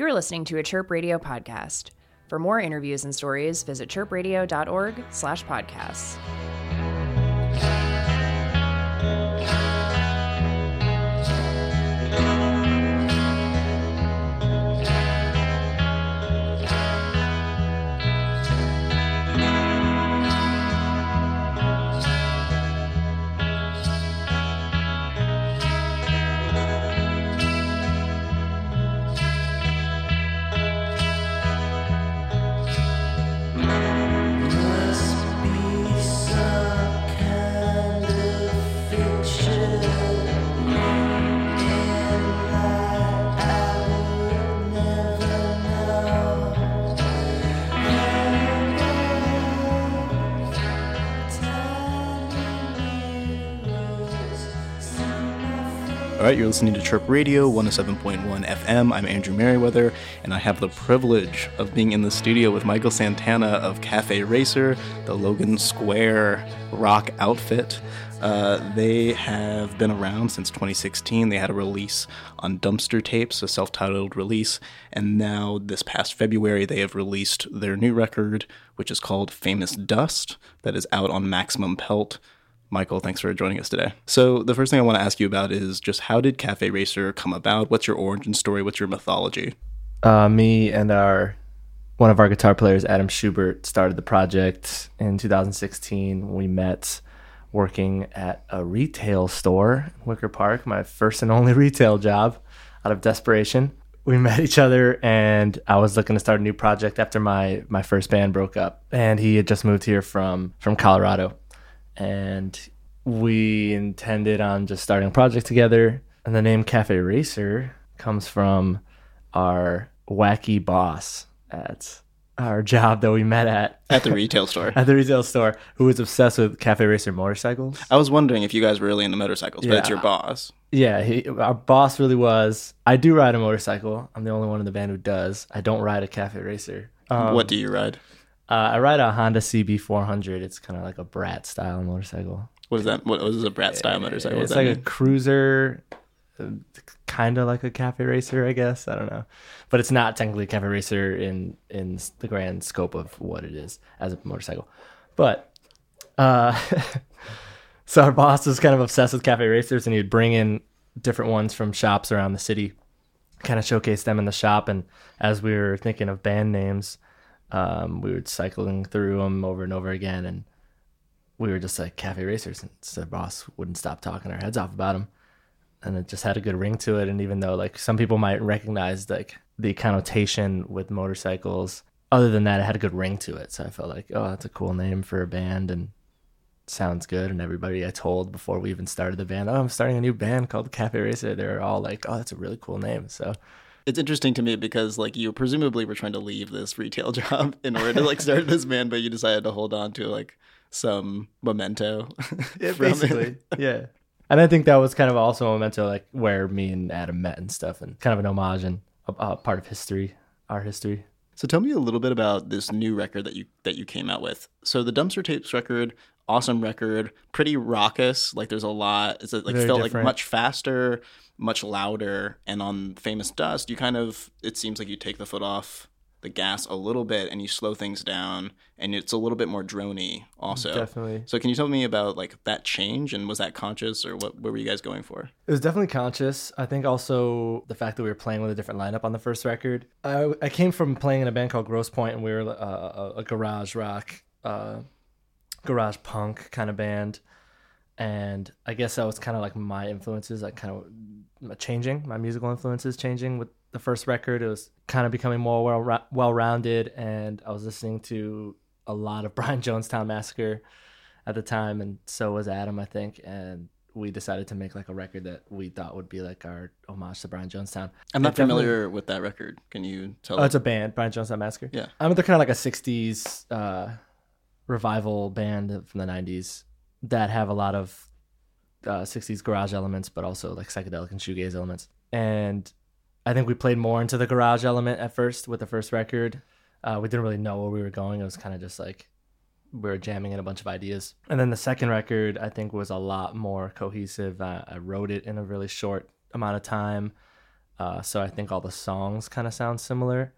You're listening to a Chirp Radio podcast. For more interviews and stories, visit chirpradio.org right, you're listening to Chirp Radio 107.1 FM. I'm Andrew Meriwether, and I have the privilege of being in the studio with Michael Santana of Cafe Racer, the Logan Square rock outfit. Uh, they have been around since 2016. They had a release on Dumpster Tapes, a self titled release, and now this past February they have released their new record, which is called Famous Dust, that is out on Maximum Pelt. Michael, thanks for joining us today. So, the first thing I want to ask you about is just how did Cafe Racer come about? What's your origin story? What's your mythology? Uh, me and our one of our guitar players, Adam Schubert, started the project in 2016. We met working at a retail store in Wicker Park, my first and only retail job out of desperation. We met each other and I was looking to start a new project after my my first band broke up. And he had just moved here from from Colorado and we intended on just starting a project together. And the name Cafe Racer comes from our wacky boss at our job that we met at At the retail store. at the retail store, who was obsessed with Cafe Racer motorcycles. I was wondering if you guys were really into motorcycles, but it's your boss. Yeah, he, our boss really was. I do ride a motorcycle. I'm the only one in the band who does. I don't ride a Cafe Racer. Um, what do you ride? Uh, I ride a Honda CB400. It's kind of like a brat style motorcycle. What is that? What, is a brat style motorcycle? What It's like a cruiser, kind of like a cafe racer, I guess. I don't know, but it's not technically a cafe racer in in the grand scope of what it is as a motorcycle. But uh, so our boss was kind of obsessed with cafe racers, and he'd bring in different ones from shops around the city, kind of showcase them in the shop. And as we were thinking of band names, um, we were cycling through them over and over again, and we were just like cafe racers and the boss wouldn't stop talking our heads off about them and it just had a good ring to it and even though like some people might recognize like the connotation with motorcycles other than that it had a good ring to it. So i felt like oh that's a cool name for a band and sounds good and everybody i told before we even started the band oh i'm starting a new band called cafe racer. They're all like oh that's a really cool name so It's interesting to me because like you presumably were trying to leave this retail job in order to like start this band, but you decided to hold on to like some memento. Yeah, basically. yeah. And I think that was kind of also a memento, like where me and Adam met and stuff, and kind of an homage and a, a part of history, our history. So tell me a little bit about this new record that you that you came out with. So the Dumpster Tapes record, awesome record, pretty raucous. Like there's a lot. It's like Very felt different. like much faster, much louder. And on Famous Dust, you kind of it seems like you take the foot off the gas a little bit and you slow things down, and it's a little bit more drony also. Definitely. So can you tell me about like that change and was that conscious or what? What were you guys going for? It was definitely conscious. I think also the fact that we were playing with a different lineup on the first record. I, I came from playing in a band called Gross Point, and we were uh, a, a garage rock, uh, garage punk kind of band. And I guess that was kind of like my influences, like kind of changing, my musical influences changing with the first record. It was kind of becoming more well well rounded, and I was listening to a lot of Brian Jonestown Massacre at the time, and so was Adam, I think. And we decided to make like a record that we thought would be like our homage to Brian Jonestown. I'm not It familiar with that record. Can you tell? Oh, it's a band, Brian Jonestown Massacre. Yeah. I mean, they're kind of like a '60s uh, revival band from the '90s that have a lot of uh, '60s garage elements, but also like psychedelic and shoegaze elements. And I think we played more into the garage element at first with the first record. Uh, we didn't really know where we were going. It was kind of just like we were jamming in a bunch of ideas. And then the second record, I think, was a lot more cohesive. Uh, I wrote it in a really short amount of time. Uh, so I think all the songs kind of sound similar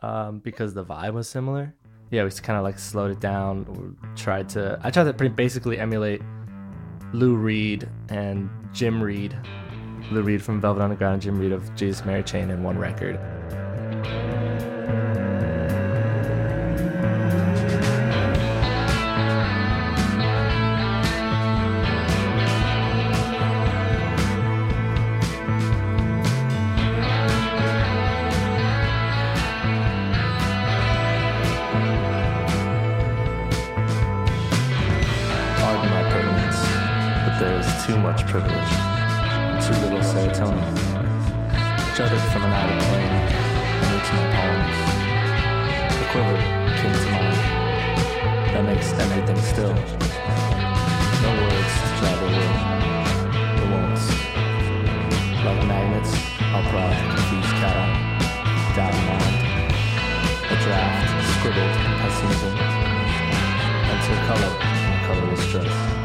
um, because the vibe was similar. Yeah, we kind of like slowed it down. Tried to, I tried to pretty basically emulate Lou Reed and Jim Reid. Lou Reed from Velvet Underground and Jim Reid of Jesus Mary Chain in one record. There is too much privilege, too little serotonin. Jutted from an outer plane, and reach my palms. A quiver kin to mine, that makes everything still. No words to drive the won'ts. Like magnets, I'll prod confused cat down mind. A draft scribbled pessimism. Until color, colorless dress.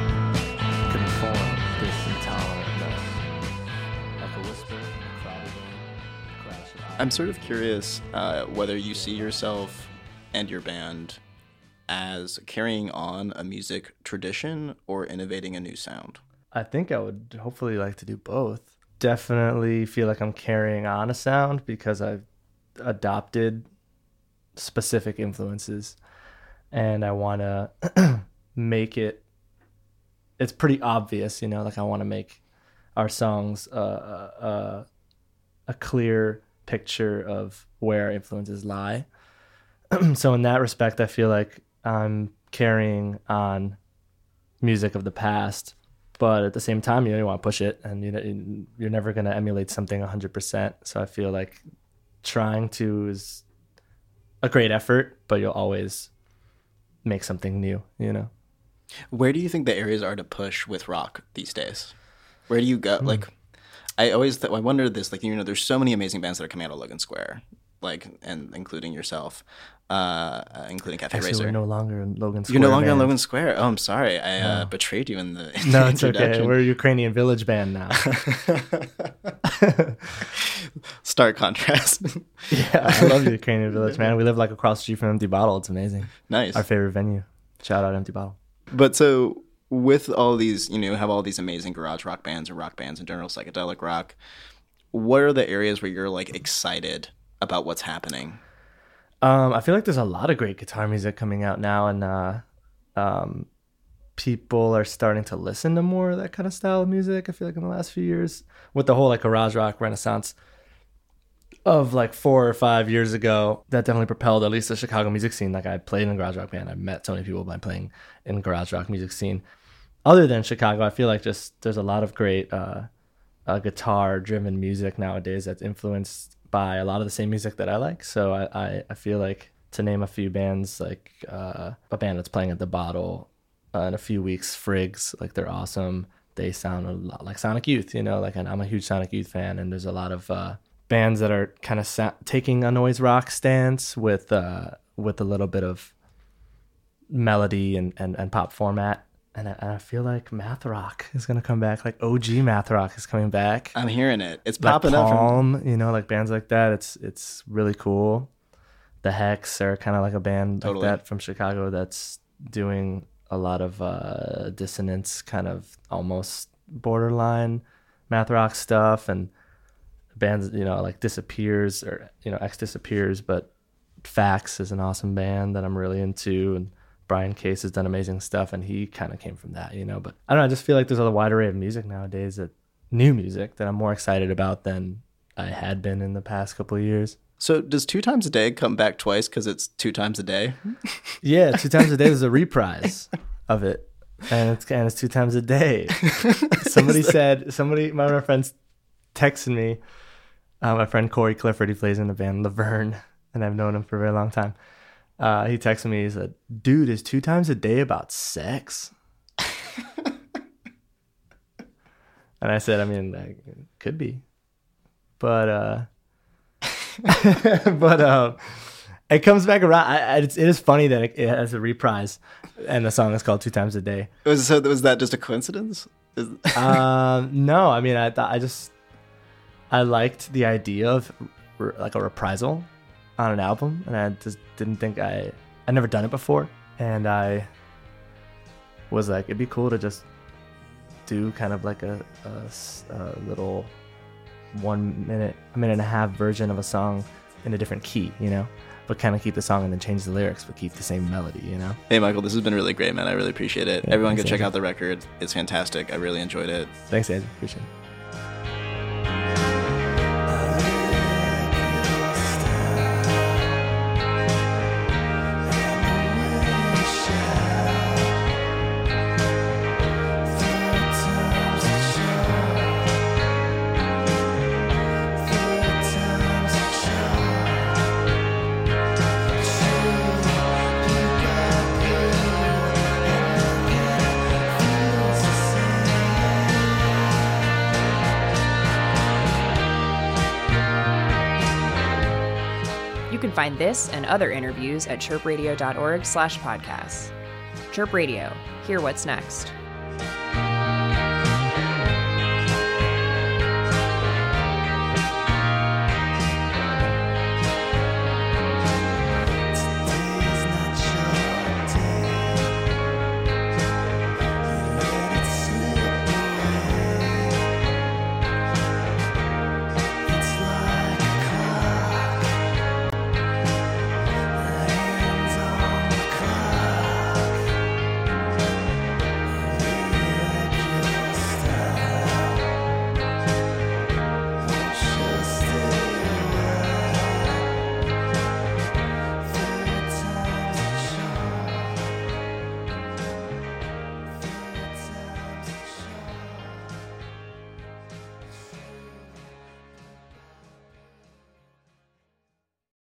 I'm sort of curious uh, whether you see yourself and your band as carrying on a music tradition or innovating a new sound. I think I would hopefully like to do both. Definitely feel like I'm carrying on a sound because I've adopted specific influences and I want to make it it's pretty obvious, you know, like I want to make our songs uh, uh, uh, a clear picture of where our influences lie. so in that respect, I feel like I'm carrying on music of the past, but at the same time, you don't want to push it, and you know, you're never going to emulate something 100%. So I feel like trying to is a great effort, but you'll always make something new, you know? Where do you think the areas are to push with rock these days? Where do you go? Hmm. Like, I always th- I wonder this. Like, you know, there's so many amazing bands that are coming out of Logan Square, like, and including yourself, uh, including Cafe Actually, Racer. we're no longer in Logan Square. You're no longer in. Logan Square. Oh, I'm sorry. I uh, betrayed you in the, in No, the it's okay. We're a Ukrainian village band now. Stark contrast. yeah, I love the Ukrainian village, man. We live like across the street from Empty Bottle. It's amazing. nice. Our favorite venue. Shout out Empty Bottle. But so with all these, you know, have all these amazing garage rock bands or rock bands in general, psychedelic rock. What are the areas where you're like excited about what's happening? Um, I feel like there's a lot of great guitar music coming out now, and uh, um, people are starting to listen to more of that kind of style of music. I feel like in the last few years, with the whole like garage rock renaissance of like four or five years ago, that definitely propelled at least the Chicago music scene. Like I played in a garage rock band, I met so many people by playing in garage rock music scene. Other than Chicago, I feel like just there's a lot of great uh, uh, guitar driven music nowadays that's influenced by a lot of the same music that I like. So I, I, I feel like to name a few bands, like uh, a band that's playing at the bottle uh, in a few weeks, Frigs, like they're awesome. They sound a lot like Sonic Youth, you know, like, and I'm a huge Sonic Youth fan, and there's a lot of uh, bands that are kind of sa- taking a noise rock stance with uh, with a little bit of melody and, and, and pop format. And I, and I feel like math rock is gonna come back. Like OG math rock is coming back I'm hearing it. It's like popping up. From, you know, like bands like that. It's it's really cool. The Hecks are kind of like a band Totally. like that from Chicago that's doing a lot of uh, dissonance, kind of almost borderline math rock stuff, and bands you know like Disappears or you know X Disappears, but FACS is an awesome band that I'm really into, and Brian Case has done amazing stuff, and he kind of came from that, you know. But I don't know, I just feel like there's a wide array of music nowadays that new music that I'm more excited about than I had been in the past couple of years. so does two times a day come back twice because it's two times a day? Yeah, two times a day was a reprise of it, and it's and it's two times a day. Somebody said somebody of my friends texted me. Uh, my friend Corey Clifford, he plays in the band Laverne, and I've known him for a very long time. Uh, he texted me. He said, "Dude, is two times a day about sex?" and I said, "I mean, it could be, but uh, but um." It comes back around. I, it's, it is funny that it, it has a reprise, and the song is called Two Times a Day. Was so was that just a coincidence? Um, no, I mean, I thought I just I liked the idea of r- like a reprisal on an album, and I just didn't think I I never done it before, and I was like, it'd be cool to just do kind of like a little one minute, a minute and a half version of a song in a different key, you know, but kind of keep the song and then change the lyrics, but keep the same melody, you know. Hey, Michael, this has been really great, man. I really appreciate it. Yeah, Everyone go check Andrew. out the record. It's fantastic. I really enjoyed it. Thanks, Andrew. Appreciate it. Can find this and other interviews at chirpradio.org slash podcasts. Chirp Radio. Hear what's next.